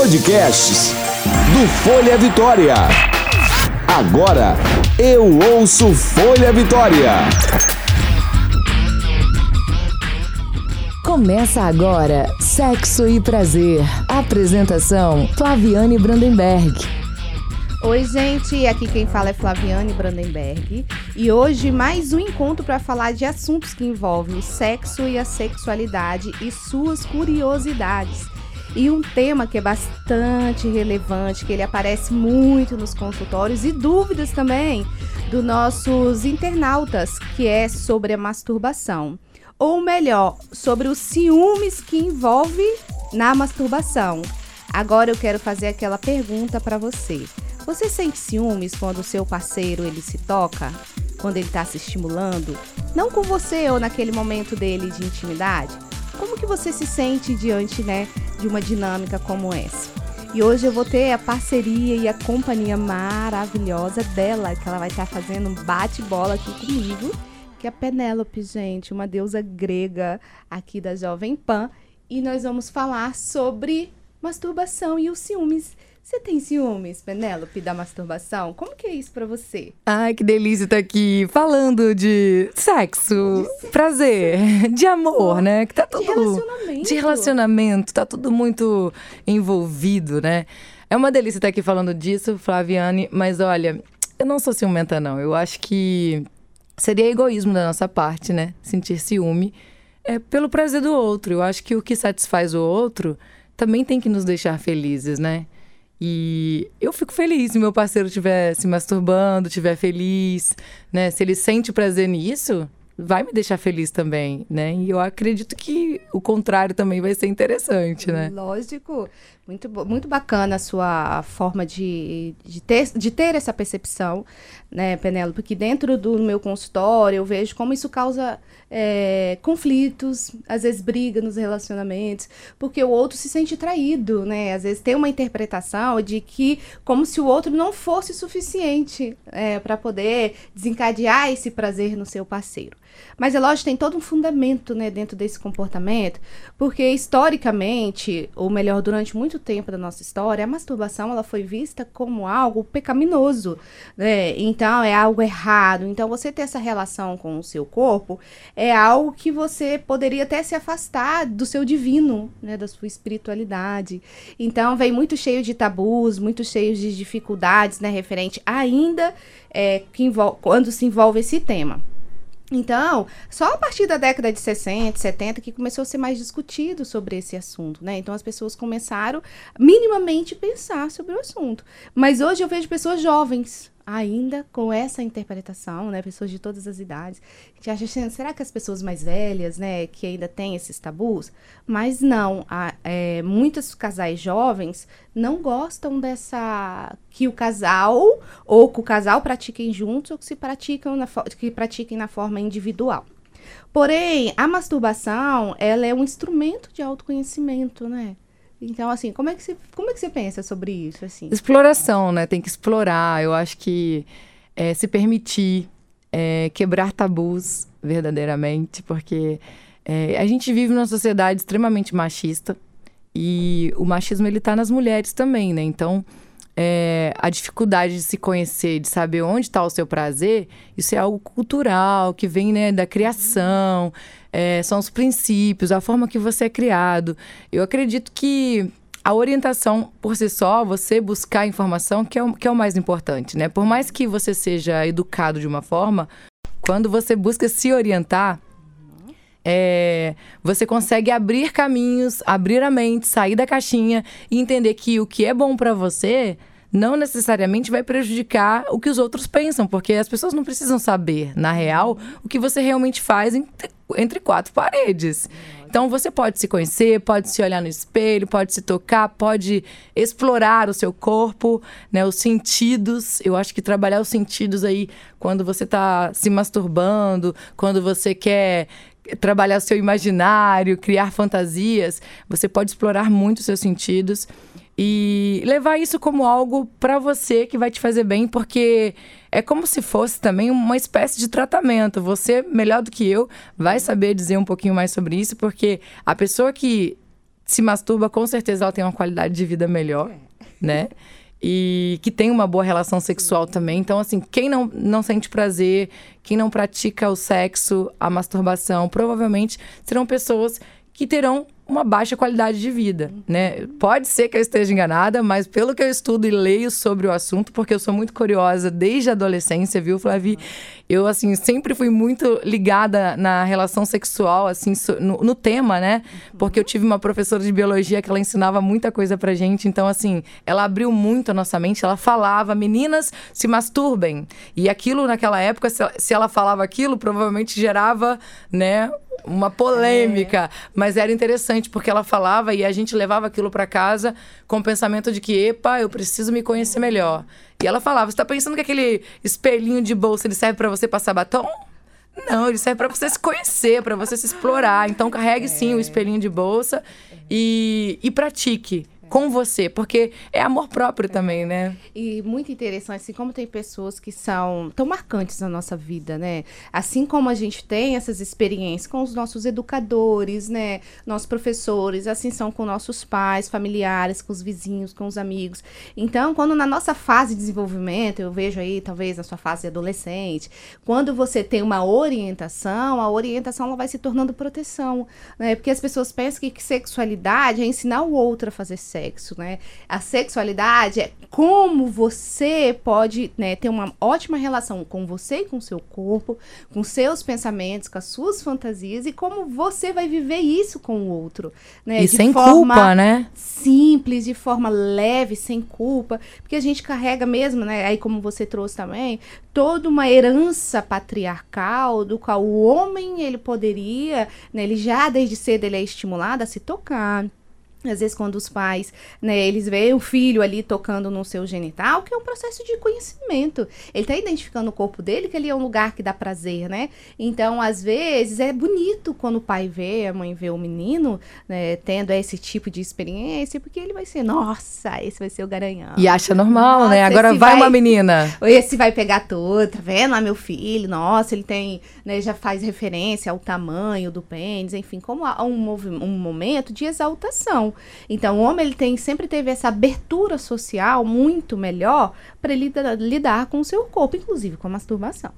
Podcasts do Folha Vitória. Agora eu ouço Folha Vitória. Começa agora Sexo e Prazer. Apresentação Flaviane Brandenberg. Oi, gente, aqui quem fala é Flaviane Brandenberg e hoje mais um encontro para falar de assuntos que envolvem o sexo e a sexualidade e suas curiosidades. E um tema que é bastante relevante, que ele aparece muito nos consultórios e dúvidas também dos nossos internautas, que é sobre a masturbação. Ou melhor, sobre os ciúmes que envolve na masturbação. Agora eu quero fazer aquela pergunta para você. Você sente ciúmes quando o seu parceiro ele se toca? Quando ele está se estimulando? Não com você ou naquele momento dele de intimidade? Como que você se sente diante, né, de uma dinâmica como essa? E hoje eu vou ter a parceria e a companhia maravilhosa dela, que ela vai estar fazendo um bate-bola aqui comigo, que é a Penélope, gente, uma deusa grega aqui da Jovem Pan. E nós vamos falar sobre masturbação e os ciúmes você tem ciúmes, Penélope, da masturbação? Como que é isso para você? Ai, que delícia estar aqui falando de sexo, de prazer, de amor, né? Que tá tudo de relacionamento. De relacionamento, tá tudo muito envolvido, né? É uma delícia estar aqui falando disso, Flaviane, mas olha, eu não sou ciumenta não. Eu acho que seria egoísmo da nossa parte, né? Sentir ciúme é pelo prazer do outro. Eu acho que o que satisfaz o outro também tem que nos deixar felizes, né? E eu fico feliz se meu parceiro estiver se masturbando, estiver feliz, né? Se ele sente prazer nisso, vai me deixar feliz também, né? E eu acredito que o contrário também vai ser interessante, né? Lógico. Muito, muito bacana a sua forma de, de, ter, de ter essa percepção, né, Penélope? Porque dentro do meu consultório eu vejo como isso causa é, conflitos, às vezes briga nos relacionamentos, porque o outro se sente traído, né? Às vezes tem uma interpretação de que como se o outro não fosse suficiente é, para poder desencadear esse prazer no seu parceiro. Mas é lógico, tem todo um fundamento né, dentro desse comportamento, porque historicamente, ou melhor, durante muito tempo da nossa história, a masturbação ela foi vista como algo pecaminoso, né? Então é algo errado. Então você ter essa relação com o seu corpo é algo que você poderia até se afastar do seu divino, né, da sua espiritualidade. Então vem muito cheio de tabus, muito cheio de dificuldades, né, referente ainda é, que quando se envolve esse tema. Então, só a partir da década de 60, 70 que começou a ser mais discutido sobre esse assunto, né? Então as pessoas começaram minimamente pensar sobre o assunto. Mas hoje eu vejo pessoas jovens ainda com essa interpretação, né, pessoas de todas as idades, a gente acha assim, será que as pessoas mais velhas, né, que ainda têm esses tabus? Mas não, há, é, muitos casais jovens não gostam dessa que o casal ou que o casal pratiquem juntos ou que se praticam na, que pratiquem na forma individual. Porém, a masturbação, ela é um instrumento de autoconhecimento, né? Então, assim, como é que você, como é que você pensa sobre isso, assim? Exploração, né? Tem que explorar. Eu acho que é, se permitir é, quebrar tabus verdadeiramente, porque é, a gente vive numa sociedade extremamente machista e o machismo ele está nas mulheres também, né? Então, é, a dificuldade de se conhecer, de saber onde está o seu prazer, isso é algo cultural, que vem né, da criação, é, são os princípios, a forma que você é criado. Eu acredito que a orientação por si só, você buscar informação, que é, o, que é o mais importante, né? Por mais que você seja educado de uma forma, quando você busca se orientar, é, você consegue abrir caminhos, abrir a mente, sair da caixinha e entender que o que é bom para você não necessariamente vai prejudicar o que os outros pensam, porque as pessoas não precisam saber, na real, o que você realmente faz entre, entre quatro paredes. Então você pode se conhecer, pode se olhar no espelho, pode se tocar, pode explorar o seu corpo, né, os sentidos. Eu acho que trabalhar os sentidos aí quando você está se masturbando, quando você quer trabalhar o seu imaginário, criar fantasias, você pode explorar muito os seus sentidos e levar isso como algo para você que vai te fazer bem, porque é como se fosse também uma espécie de tratamento. Você, melhor do que eu, vai saber dizer um pouquinho mais sobre isso, porque a pessoa que se masturba, com certeza ela tem uma qualidade de vida melhor, é. né? E que tem uma boa relação sexual também. Então, assim, quem não, não sente prazer, quem não pratica o sexo, a masturbação, provavelmente serão pessoas que terão uma baixa qualidade de vida, né? Pode ser que eu esteja enganada, mas pelo que eu estudo e leio sobre o assunto, porque eu sou muito curiosa desde a adolescência, viu, Flavi? Eu, assim, sempre fui muito ligada na relação sexual, assim, no, no, tema, né? Porque eu tive uma professora de biologia que ela ensinava muita coisa pra gente, então, assim, ela abriu muito a nossa mente, ela falava, meninas, se masturbem. E aquilo, naquela época, se ela falava aquilo, provavelmente gerava, né, uma polêmica, é. mas era interessante porque ela falava e a gente levava aquilo para casa com o pensamento de que, epa, eu preciso me conhecer melhor. E ela falava: "Você tá pensando que aquele espelhinho de bolsa ele serve para você passar batom?" Não, ele serve para você se conhecer, para você se explorar. Então carregue sim o espelhinho de bolsa e, e pratique com você, porque é amor próprio também, né? E muito interessante, assim, como tem pessoas que são tão marcantes na nossa vida, né? Assim como a gente tem essas experiências com os nossos educadores, né? Nossos professores, assim são com nossos pais, familiares, com os vizinhos, com os amigos. Então, quando na nossa fase de desenvolvimento, eu vejo aí, talvez na sua fase adolescente, quando você tem uma orientação, a orientação ela vai se tornando proteção, né? Porque as pessoas pensam que sexualidade é ensinar o outro a fazer sexo sexo, né? A sexualidade é como você pode né, ter uma ótima relação com você e com o seu corpo, com seus pensamentos, com as suas fantasias e como você vai viver isso com o outro, né? E de sem culpa, né? Simples, de forma leve, sem culpa, porque a gente carrega mesmo, né? Aí como você trouxe também, toda uma herança patriarcal do qual o homem ele poderia, né, ele já desde cedo ele é estimulado a se tocar, às vezes, quando os pais, né, eles veem o filho ali tocando no seu genital, que é um processo de conhecimento. Ele está identificando o corpo dele, que ali é um lugar que dá prazer, né? Então, às vezes, é bonito quando o pai vê, a mãe vê o menino, né, tendo esse tipo de experiência, porque ele vai ser, nossa, esse vai ser o garanhão. E acha normal, né? nossa, né? Agora vai, vai, uma menina. Esse vai pegar todo, tá vendo lá meu filho? Nossa, ele tem, né, já faz referência ao tamanho do pênis, enfim, como um, um momento de exaltação. Então, o homem ele tem sempre teve essa abertura social muito melhor para ele lidar com o seu corpo, inclusive com a masturbação.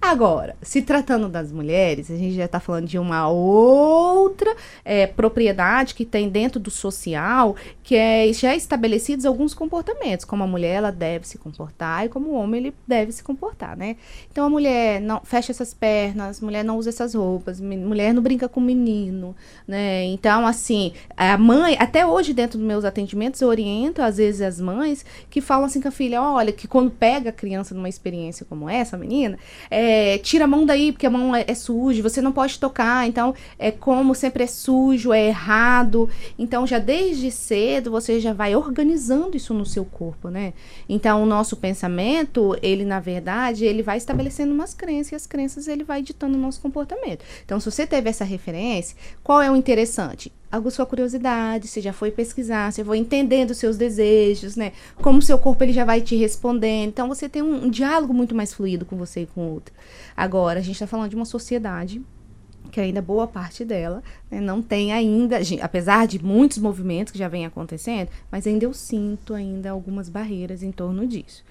Agora, se tratando das mulheres, a gente já está falando de uma outra é, propriedade que tem dentro do social, que é já estabelecidos alguns comportamentos, como a mulher ela deve se comportar e como o homem ele deve se comportar, né? Então a mulher não fecha essas pernas, mulher não usa essas roupas, mulher não brinca com menino, né? Então assim, a mãe, até hoje dentro dos meus atendimentos eu oriento às vezes as mães que falam assim com a filha, olha, que quando pega a criança numa experiência como essa, menina, é é, tira a mão daí, porque a mão é, é suja, você não pode tocar. Então, é como sempre é sujo, é errado. Então, já desde cedo, você já vai organizando isso no seu corpo, né? Então, o nosso pensamento, ele, na verdade, ele vai estabelecendo umas crenças, e as crenças, ele vai ditando o nosso comportamento. Então, se você teve essa referência, qual é o interessante? A sua curiosidade, você já foi pesquisar, você foi entendendo os seus desejos, né? Como o seu corpo ele já vai te respondendo. Então você tem um, um diálogo muito mais fluido com você e com o outro. Agora, a gente está falando de uma sociedade que ainda boa parte dela né, não tem ainda, apesar de muitos movimentos que já vem acontecendo, mas ainda eu sinto ainda algumas barreiras em torno disso.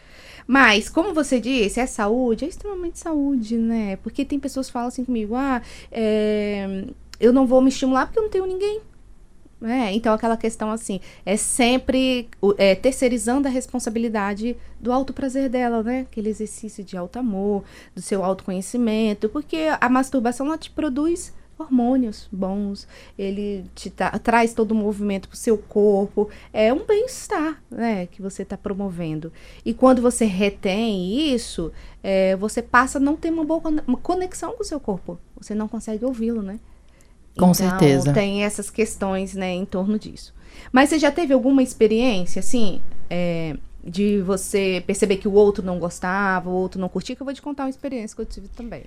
Mas, como você disse, é saúde, é extremamente saúde, né? Porque tem pessoas que falam assim comigo, ah, é, eu não vou me estimular porque eu não tenho ninguém. É, então, aquela questão assim, é sempre é, terceirizando a responsabilidade do alto prazer dela, né? Aquele exercício de alto amor, do seu autoconhecimento, porque a masturbação ela te produz hormônios bons, ele te traz todo o movimento para o seu corpo, é um bem-estar, né, que você está promovendo. E quando você retém isso, é, você passa a não ter uma boa conexão com o seu corpo, você não consegue ouvi-lo, né? Com então, certeza. Tem essas questões, né, em torno disso. Mas você já teve alguma experiência, assim, é, de você perceber que o outro não gostava, o outro não curtia? Que eu vou te contar uma experiência que eu tive também.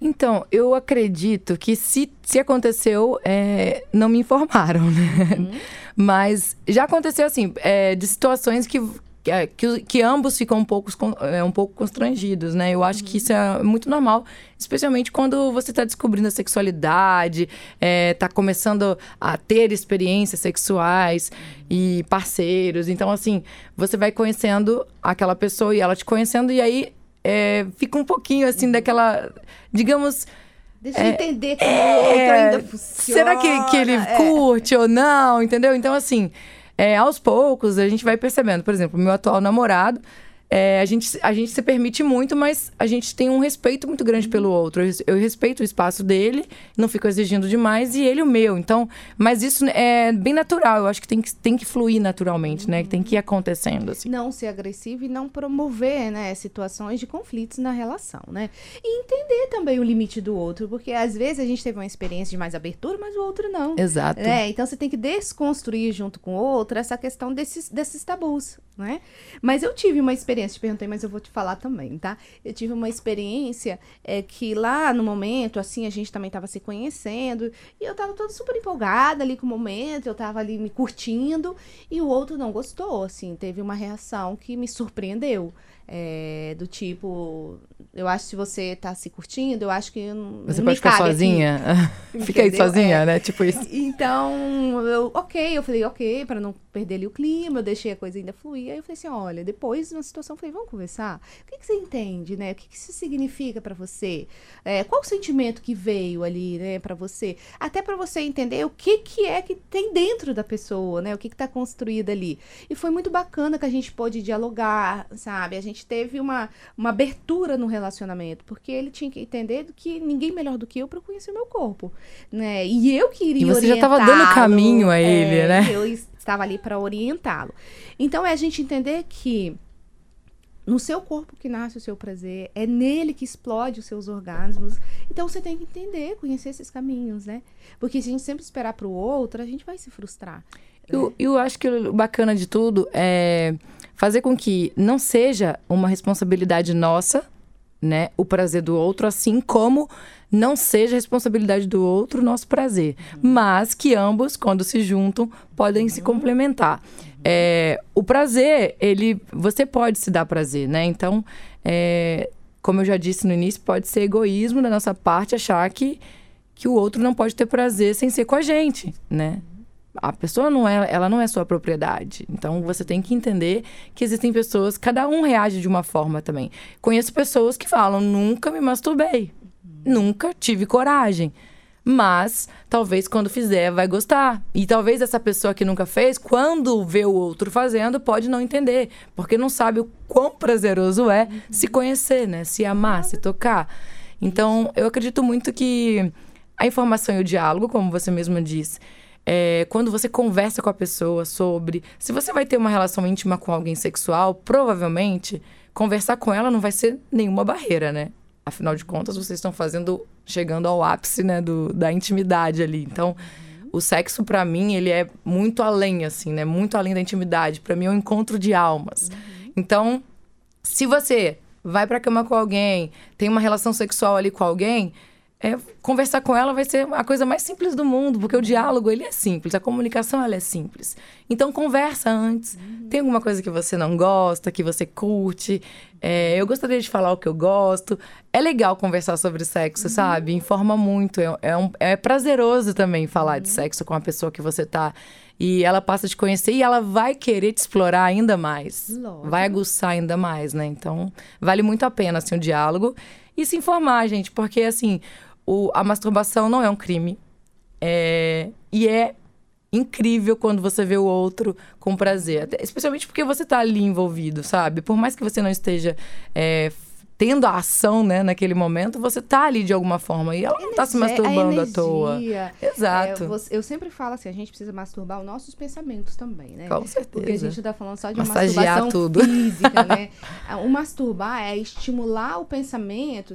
Então, eu acredito que se, se aconteceu, é, não me informaram, né? Uhum. Mas já aconteceu, assim, é, de situações que que, é, que, que, ambos ficam um pouco, é, um pouco constrangidos, né? Eu acho uhum. que isso é muito normal, especialmente quando você está descobrindo a sexualidade, está é, começando a ter experiências sexuais e parceiros. Então, assim, você vai conhecendo aquela pessoa e ela te conhecendo, e aí é, fica um pouquinho assim daquela, digamos. Deixa é, eu entender como é, o outro ainda funciona. Será que, que ele é. curte ou não, entendeu? Então, assim, é, aos poucos a gente vai percebendo. Por exemplo, meu atual namorado, é, a, gente, a gente se permite muito, mas a gente tem um respeito muito grande pelo outro. Eu, eu, respeito o espaço dele, não fico exigindo demais, e ele o meu. Então, mas isso é bem natural. Eu acho que tem que, tem que fluir naturalmente, uhum. né? Que tem que ir acontecendo. Assim. Não ser agressivo e não promover né, situações de conflitos na relação, né? E entender também o limite do outro, porque às vezes a gente teve uma experiência de mais abertura, mas o outro não. Exato. Né? Então você tem que desconstruir junto com o outro essa questão desses, desses tabus, né? Mas eu tive uma experiência experiência, te perguntei, mas eu vou te falar também, tá? Eu tive uma experiência é, que lá no momento, assim, a gente também estava se conhecendo, e eu tava toda super empolgada ali com o momento, eu tava ali me curtindo, e o outro não gostou, assim, teve uma reação que me surpreendeu. É, do tipo, eu acho que se você tá se curtindo, eu acho que Você pode ficar sozinha? Fica aí sozinha, é. né? Tipo isso. Então, eu, ok, eu falei, ok, para não perder ali o clima, eu deixei a coisa ainda fluir. Aí eu falei assim, olha, depois na situação, eu falei, vamos conversar? O que, que você entende, né? O que, que isso significa para você? É, qual o sentimento que veio ali, né, para você? Até para você entender o que, que é que tem dentro da pessoa, né? O que, que tá construído ali. E foi muito bacana que a gente pôde dialogar, sabe? A gente gente teve uma, uma abertura no relacionamento, porque ele tinha que entender que ninguém melhor do que eu para conhecer o meu corpo, né? E eu queria E você já estava dando caminho a ele, é, né? Eu estava ali para orientá-lo. Então é a gente entender que no seu corpo que nasce o seu prazer, é nele que explode os seus orgasmos. Então você tem que entender, conhecer esses caminhos, né? Porque se a gente sempre esperar para o outro, a gente vai se frustrar. Eu, eu acho que o bacana de tudo é fazer com que não seja uma responsabilidade nossa, né, o prazer do outro, assim como não seja responsabilidade do outro o nosso prazer, uhum. mas que ambos, quando se juntam, podem uhum. se complementar. É, o prazer, ele, você pode se dar prazer, né? Então, é, como eu já disse no início, pode ser egoísmo da nossa parte achar que, que o outro não pode ter prazer sem ser com a gente, né? A pessoa não é, ela não é sua propriedade. Então você tem que entender que existem pessoas, cada um reage de uma forma também. Conheço pessoas que falam: "Nunca me masturbei. Nunca tive coragem". Mas talvez quando fizer vai gostar. E talvez essa pessoa que nunca fez, quando vê o outro fazendo, pode não entender, porque não sabe o quão prazeroso é se conhecer, né? Se amar, se tocar. Então, eu acredito muito que a informação e o diálogo, como você mesma disse, é, quando você conversa com a pessoa sobre. Se você vai ter uma relação íntima com alguém sexual, provavelmente conversar com ela não vai ser nenhuma barreira, né? Afinal de contas, vocês estão fazendo. chegando ao ápice, né? Do, da intimidade ali. Então. O sexo, para mim, ele é muito além, assim, né? Muito além da intimidade. para mim, é um encontro de almas. Uhum. Então, se você vai pra cama com alguém, tem uma relação sexual ali com alguém, é, conversar com ela vai ser a coisa mais simples do mundo, porque o diálogo ele é simples, a comunicação ela é simples. Então conversa antes. Uhum. Tem alguma coisa que você não gosta, que você curte? É, eu gostaria de falar o que eu gosto. É legal conversar sobre sexo, uhum. sabe? Informa muito. É, é, um, é prazeroso também falar uhum. de sexo com a pessoa que você tá. E ela passa a te conhecer e ela vai querer te explorar ainda mais. Lógico. Vai aguçar ainda mais, né? Então, vale muito a pena, assim, o diálogo. E se informar, gente, porque, assim, o, a masturbação não é um crime. É, e é incrível quando você vê o outro com prazer. Até, especialmente porque você está ali envolvido, sabe? Por mais que você não esteja é, tendo a ação, né, naquele momento, você tá ali de alguma forma. E ela não tá se masturbando energia, à toa. Exato. É, você, eu sempre falo assim, a gente precisa masturbar os nossos pensamentos também, né? Com certeza. Porque a gente tá falando só de Massagear masturbação tudo. física, né? o masturbar é estimular o pensamento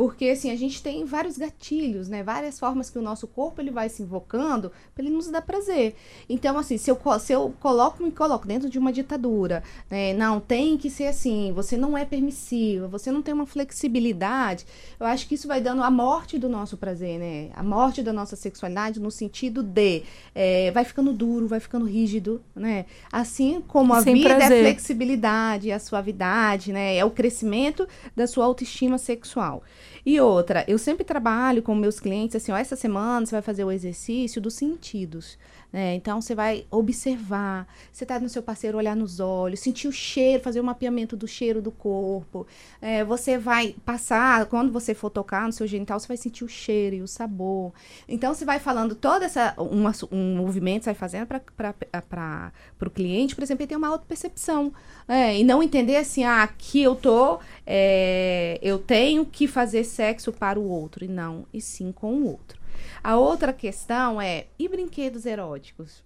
Porque, assim, a gente tem vários gatilhos, né? Várias formas que o nosso corpo ele vai se invocando para ele nos dar prazer. Então, assim, se eu, se eu coloco, me coloco dentro de uma ditadura, né? Não, tem que ser assim, você não é permissiva, você não tem uma flexibilidade, eu acho que isso vai dando a morte do nosso prazer, né? A morte da nossa sexualidade no sentido de é, vai ficando duro, vai ficando rígido, né? Assim como a Sem vida prazer. é a flexibilidade, a suavidade, né? É o crescimento da sua autoestima sexual. E outra, eu sempre trabalho com meus clientes assim, ó, essa semana você vai fazer o exercício dos sentidos. Né? Então você vai observar, você está no seu parceiro, olhar nos olhos, sentir o cheiro, fazer um mapeamento do cheiro do corpo. É, você vai passar, quando você for tocar no seu genital, você vai sentir o cheiro e o sabor. Então você vai falando todo essa, um movimento, você vai fazendo para o cliente, por exemplo, ele tem uma auto-percepção. É, e não entender assim, ah, aqui eu tô, é, eu tenho que fazer sexo para o outro, e não, e sim com o outro. A outra questão é: e brinquedos eróticos?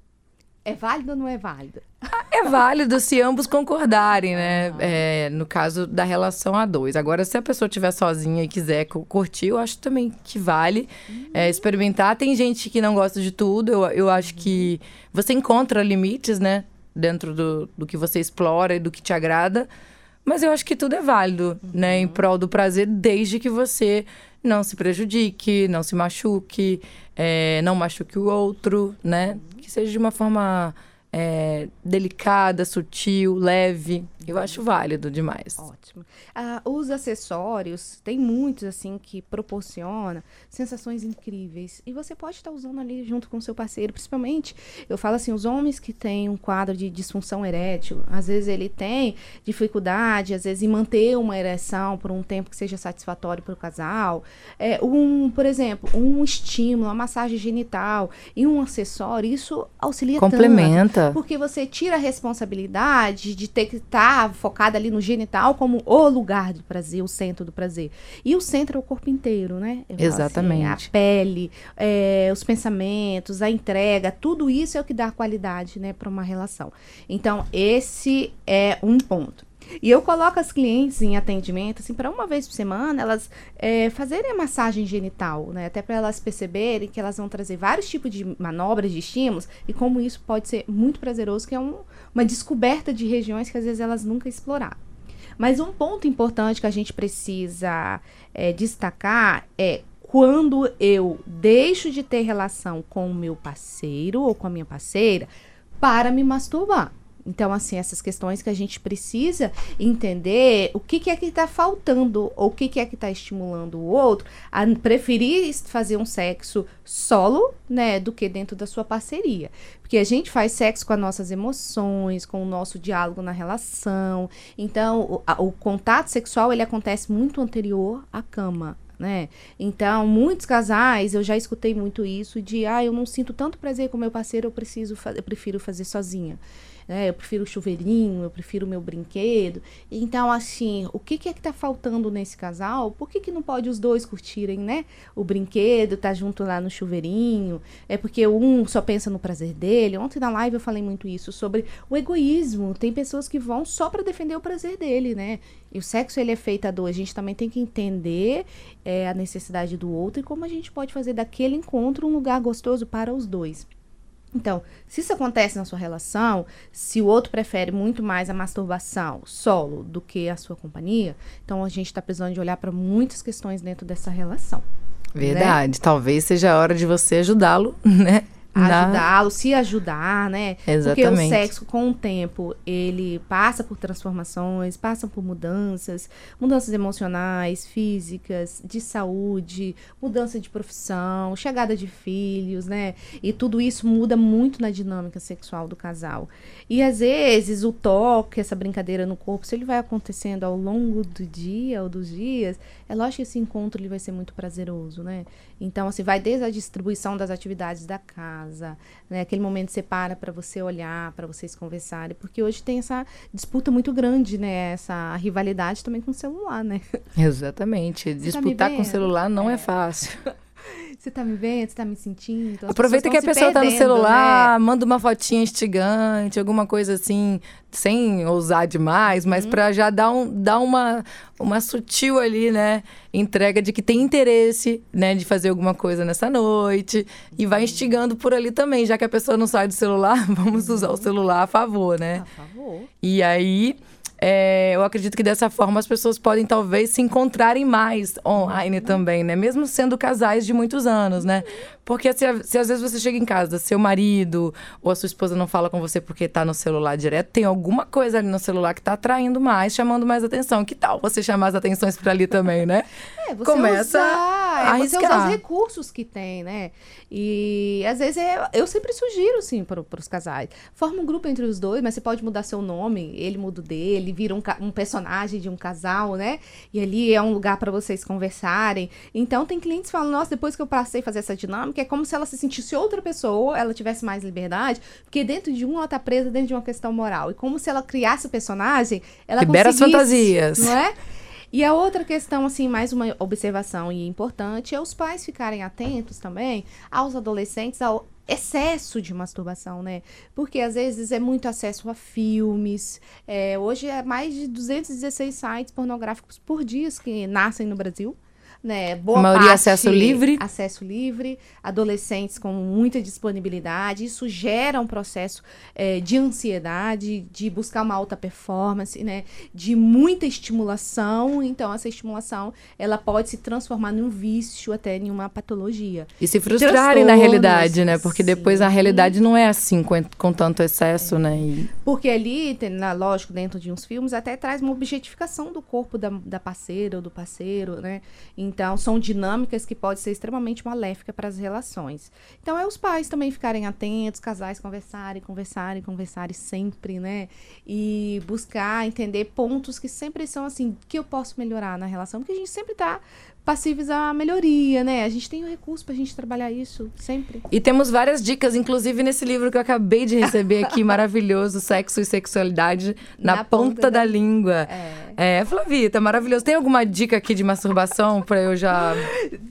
É válido ou não é válido? É válido se ambos concordarem, né? Ah. É, no caso da relação a dois. Agora, se a pessoa estiver sozinha e quiser curtir, eu acho também que vale uhum. é, experimentar. Tem gente que não gosta de tudo. Eu, eu acho uhum. que você encontra limites, né? Dentro do, do que você explora e do que te agrada. Mas eu acho que tudo é válido, uhum. né? Em prol do prazer, desde que você não se prejudique, não se machuque, é, não machuque o outro, né? Que seja de uma forma é, delicada, sutil, leve. Eu acho válido demais. Ótimo. Ah, os acessórios, tem muitos assim que proporciona sensações incríveis. E você pode estar usando ali junto com o seu parceiro. Principalmente, eu falo assim, os homens que têm um quadro de disfunção erétil, às vezes ele tem dificuldade, às vezes, em manter uma ereção por um tempo que seja satisfatório para o casal. É, um, por exemplo, um estímulo, uma massagem genital e um acessório, isso auxilia Complementa. Tanto, porque você tira a responsabilidade de ter que estar tá focada ali no genital como o lugar do prazer, o centro do prazer. E o centro é o corpo inteiro, né? Eu Exatamente. Assim, a pele, é, os pensamentos, a entrega, tudo isso é o que dá qualidade, né, para uma relação. Então, esse é um ponto. E eu coloco as clientes em atendimento, assim, para uma vez por semana, elas é, fazerem a massagem genital, né? Até para elas perceberem que elas vão trazer vários tipos de manobras, de estímulos, e como isso pode ser muito prazeroso, que é um, uma descoberta de regiões que às vezes elas nunca exploraram. Mas um ponto importante que a gente precisa é, destacar é quando eu deixo de ter relação com o meu parceiro ou com a minha parceira para me masturbar. Então, assim, essas questões que a gente precisa entender o que, que é que está faltando, ou o que, que é que está estimulando o outro a preferir fazer um sexo solo, né, do que dentro da sua parceria. Porque a gente faz sexo com as nossas emoções, com o nosso diálogo na relação. Então, o, a, o contato sexual, ele acontece muito anterior à cama, né? Então, muitos casais, eu já escutei muito isso de, ah, eu não sinto tanto prazer com meu parceiro, eu preciso, eu prefiro fazer sozinha né? Eu prefiro o chuveirinho, eu prefiro o meu brinquedo. Então, assim, o que, que é que tá faltando nesse casal? Por que, que não pode os dois curtirem, né? O brinquedo, tá junto lá no chuveirinho. É porque um só pensa no prazer dele. Ontem na live eu falei muito isso, sobre o egoísmo. Tem pessoas que vão só para defender o prazer dele, né? E o sexo, ele é feito a dois. A gente também tem que entender é, a necessidade do outro e como a gente pode fazer daquele encontro um lugar gostoso para os dois. Então, se isso acontece na sua relação, se o outro prefere muito mais a masturbação solo do que a sua companhia, então a gente está precisando de olhar para muitas questões dentro dessa relação. Né? Verdade. Né? Talvez seja a hora de você ajudá-lo, né? Ajudá-lo, se ajudar, né? Exatamente. Porque o sexo, com o tempo, ele passa por transformações, passa por mudanças, mudanças emocionais, físicas, de saúde, mudança de profissão, chegada de filhos, né? E tudo isso muda muito na dinâmica sexual do casal. E às vezes o toque, essa brincadeira no corpo, se ele vai acontecendo ao longo do dia ou dos dias, é lógico que esse encontro ele vai ser muito prazeroso, né? Então, assim, vai desde a distribuição das atividades da casa, né? Aquele momento você para para você olhar, para vocês conversarem, porque hoje tem essa disputa muito grande, né? Essa rivalidade também com o celular, né? Exatamente. Tá Disputar tá com o celular não é, é fácil. Você tá me vendo? Você tá me sentindo? Então, Aproveita que a pessoa tá no celular, né? manda uma fotinha instigante, alguma coisa assim, sem ousar demais, mas uhum. para já dar, um, dar uma, uma sutil ali, né? Entrega de que tem interesse, né? De fazer alguma coisa nessa noite. E vai instigando por ali também. Já que a pessoa não sai do celular, vamos usar o uhum. celular a favor, né? A favor. E aí é, eu acredito que dessa forma as pessoas podem talvez se encontrarem mais online também, né? Mesmo sendo casais de muitos anos, né? Porque se, se, às vezes você chega em casa, seu marido ou a sua esposa não fala com você porque tá no celular direto, tem alguma coisa ali no celular que tá atraindo mais, chamando mais atenção. Que tal você chamar as atenções para ali também, né? É, você Começa usar, a é você usar os recursos que tem, né? E às vezes é, eu sempre sugiro, sim, para os casais. Forma um grupo entre os dois, mas você pode mudar seu nome, ele muda o dele, vira um, um personagem de um casal, né? E ali é um lugar para vocês conversarem. Então tem clientes que falam, nossa, depois que eu passei a fazer essa dinâmica, que é como se ela se sentisse outra pessoa, ela tivesse mais liberdade, porque dentro de um ela tá presa dentro de uma questão moral. E como se ela criasse o personagem, ela Libera as fantasias. Não é? E a outra questão, assim, mais uma observação e importante, é os pais ficarem atentos também aos adolescentes, ao excesso de masturbação, né? Porque às vezes é muito acesso a filmes. É, hoje é mais de 216 sites pornográficos por dia que nascem no Brasil né? Boa a maioria parte, acesso livre. Acesso livre, adolescentes com muita disponibilidade. Isso gera um processo é, de ansiedade, de buscar uma alta performance, né? De muita estimulação. Então, essa estimulação ela pode se transformar num vício, até em uma patologia. E se frustrarem na realidade, né? Porque depois sim. a realidade não é assim com, com tanto excesso, é. né? E... Porque ali, na, lógico, dentro de uns filmes, até traz uma objetificação do corpo da, da parceira ou do parceiro, né? Então, são dinâmicas que podem ser extremamente maléficas para as relações. Então, é os pais também ficarem atentos, casais conversarem, conversarem, conversarem sempre, né? E buscar entender pontos que sempre são assim, que eu posso melhorar na relação, porque a gente sempre está passíveis à melhoria, né? A gente tem o recurso pra gente trabalhar isso sempre. E temos várias dicas, inclusive nesse livro que eu acabei de receber aqui, maravilhoso, Sexo e Sexualidade na, na ponta, ponta, da, da língua. É. é, Flavita, maravilhoso. Tem alguma dica aqui de masturbação pra eu já...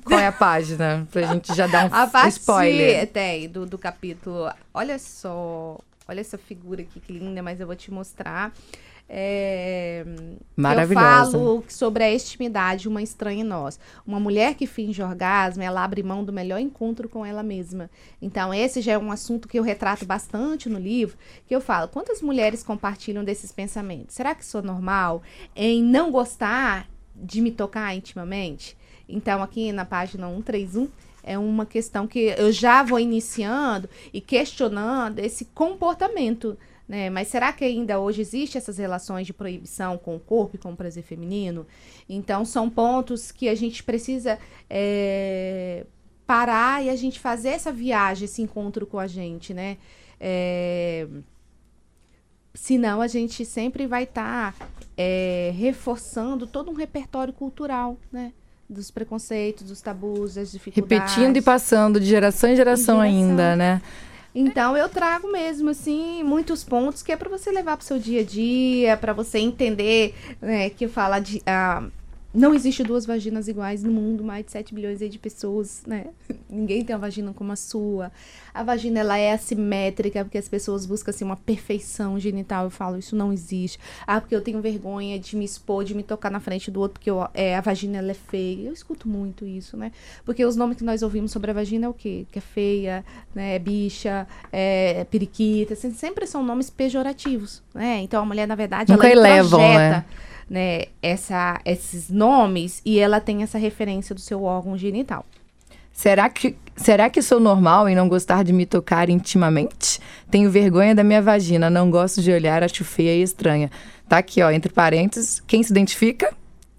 Qual é a página? Pra gente já dar um, a partir, spoiler. Tem, do, do capítulo... Olha só, olha essa figura aqui que linda, mas eu vou te mostrar. É, Maravilhosa. Eu falo sobre a intimidade, uma estranha em nós. Uma mulher que finge orgasmo, ela abre mão do melhor encontro com ela mesma. Então, esse já é um assunto que eu retrato bastante no livro, que eu falo, quantas mulheres compartilham desses pensamentos? Será que sou normal em não gostar de me tocar intimamente? Então, aqui na página 131, é uma questão que eu já vou iniciando e questionando esse comportamento né? Mas será que ainda hoje existe essas relações de proibição com o corpo e com o prazer feminino? Então, são pontos que a gente precisa é, parar e a gente fazer essa viagem, esse encontro com a gente, né? É, senão a gente sempre vai estar tá, é, reforçando todo um repertório cultural, né? Dos preconceitos, dos tabus, das dificuldades. Repetindo e passando de geração em geração, geração. ainda, né? Então eu trago mesmo assim muitos pontos que é para você levar para seu dia a dia, para você entender, né, que fala de uh, não existe duas vaginas iguais no mundo, mais de 7 bilhões de pessoas, né? Ninguém tem uma vagina como a sua. A vagina, ela é assimétrica, porque as pessoas buscam, assim, uma perfeição genital. Eu falo, isso não existe. Ah, porque eu tenho vergonha de me expor, de me tocar na frente do outro, porque eu, é, a vagina, ela é feia. Eu escuto muito isso, né? Porque os nomes que nós ouvimos sobre a vagina é o quê? Que é feia, né? É bicha, é periquita. Assim, sempre são nomes pejorativos, né? Então, a mulher, na verdade, Nunca ela elevam, né? Né, essa, esses nomes e ela tem essa referência do seu órgão genital. Será que, será que sou normal em não gostar de me tocar intimamente? Tenho vergonha da minha vagina, não gosto de olhar, acho feia e estranha. Tá aqui, ó, entre parênteses, quem se identifica?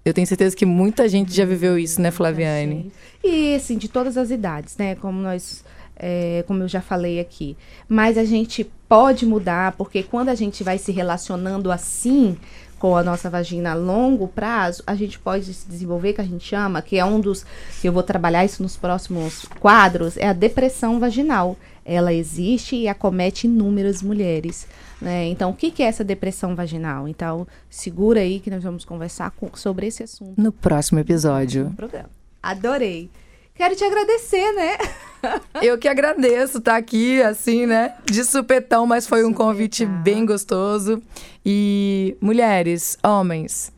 Eu tenho certeza que muita gente já viveu isso, né, Flaviane? E, assim, de todas as idades, né, como nós... É, como eu já falei aqui. Mas a gente pode mudar, porque quando a gente vai se relacionando assim, com a nossa vagina a longo prazo, a gente pode se desenvolver, que a gente chama, que é um dos que eu vou trabalhar isso nos próximos quadros, é a depressão vaginal. Ela existe e acomete inúmeras mulheres. Né? Então, o que, que é essa depressão vaginal? Então, segura aí que nós vamos conversar com, sobre esse assunto. No próximo episódio. No programa. Adorei. Quero te agradecer, né? Eu que agradeço estar tá aqui, assim, né? De supetão, mas foi um convite bem gostoso. E mulheres, homens,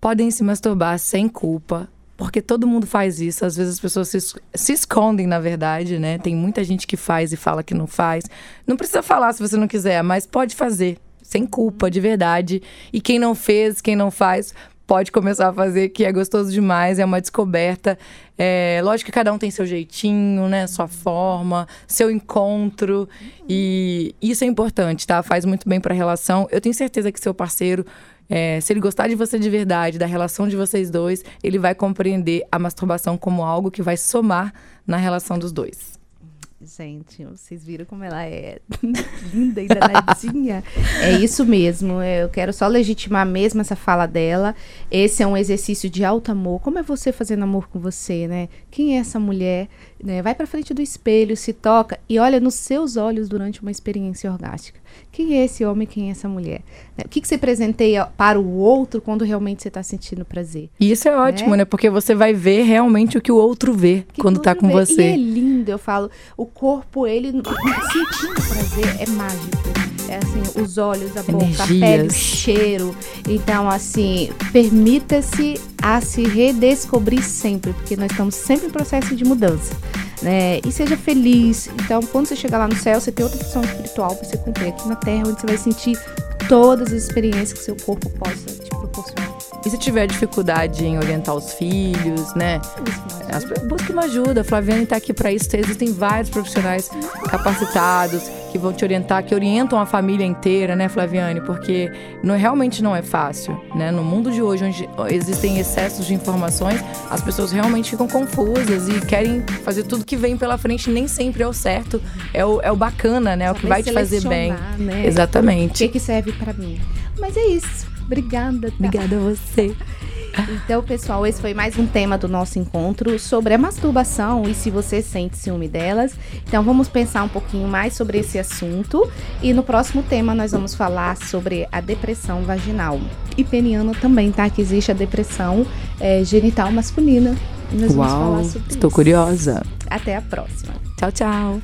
podem se masturbar sem culpa. Porque todo mundo faz isso. Às vezes as pessoas se, se escondem, na verdade, né? Tem muita gente que faz e fala que não faz. Não precisa falar se você não quiser, mas pode fazer. Sem culpa, de verdade. E quem não fez, quem não faz, pode começar a fazer, que é gostoso demais, é uma descoberta. É, lógico que cada um tem seu jeitinho, né? Sua forma, seu encontro. E isso é importante, tá? Faz muito bem para a relação. Eu tenho certeza que seu parceiro, é, se ele gostar de você de verdade, da relação de vocês dois, ele vai compreender a masturbação como algo que vai somar na relação dos dois. Gente, vocês viram como ela é linda e danadinha? é isso mesmo. Eu quero só legitimar mesmo essa fala dela. Esse é um exercício de alto amor. Como é você fazendo amor com você, né? Quem é essa mulher? Né? Vai para frente do espelho, se toca e olha nos seus olhos durante uma experiência orgástica. Quem é esse homem? Quem é essa mulher? Né? O que, que você presenteia para o outro quando realmente você está sentindo prazer? E isso é ótimo, né? né? Porque você vai ver realmente o que o outro vê que quando está com vê. você. E é lindo, eu falo. O corpo, ele sentindo prazer é mágico. É assim, os olhos, a boca, Energias. a pele, o cheiro. Então, assim, permita-se a se redescobrir sempre, porque nós estamos sempre em processo de mudança. Né? E seja feliz. Então, quando você chegar lá no céu, você tem outra opção espiritual para você cumprir aqui na Terra, onde você vai sentir todas as experiências que seu corpo possa te proporcionar. E se tiver dificuldade em orientar os filhos, né? Busque uma ajuda. A Flaviane está aqui para isso. Existem vários profissionais capacitados que vão te orientar, que orientam a família inteira, né, Flaviane? Porque não, realmente não é fácil, né? No mundo de hoje, onde existem excessos de informações, as pessoas realmente ficam confusas e querem fazer tudo que vem pela frente. Nem sempre é o certo, é o, é o bacana, né? É o que vai te fazer bem. Né? Exatamente. O que, que serve para mim? Mas é isso. Obrigada. Tá? Obrigada a você. Então, pessoal, esse foi mais um tema do nosso encontro sobre a masturbação e se você sente ciúme delas. Então, vamos pensar um pouquinho mais sobre esse assunto. E no próximo tema, nós vamos falar sobre a depressão vaginal. E peniana também, tá? Que existe a depressão é, genital masculina. E nós Uau, vamos falar sobre estou isso. curiosa. Até a próxima. Tchau, tchau.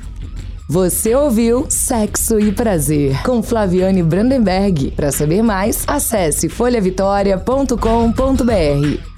Você ouviu Sexo e Prazer com Flaviane Brandenberg. Para saber mais, acesse folhavitória.com.br.